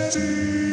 Majesty.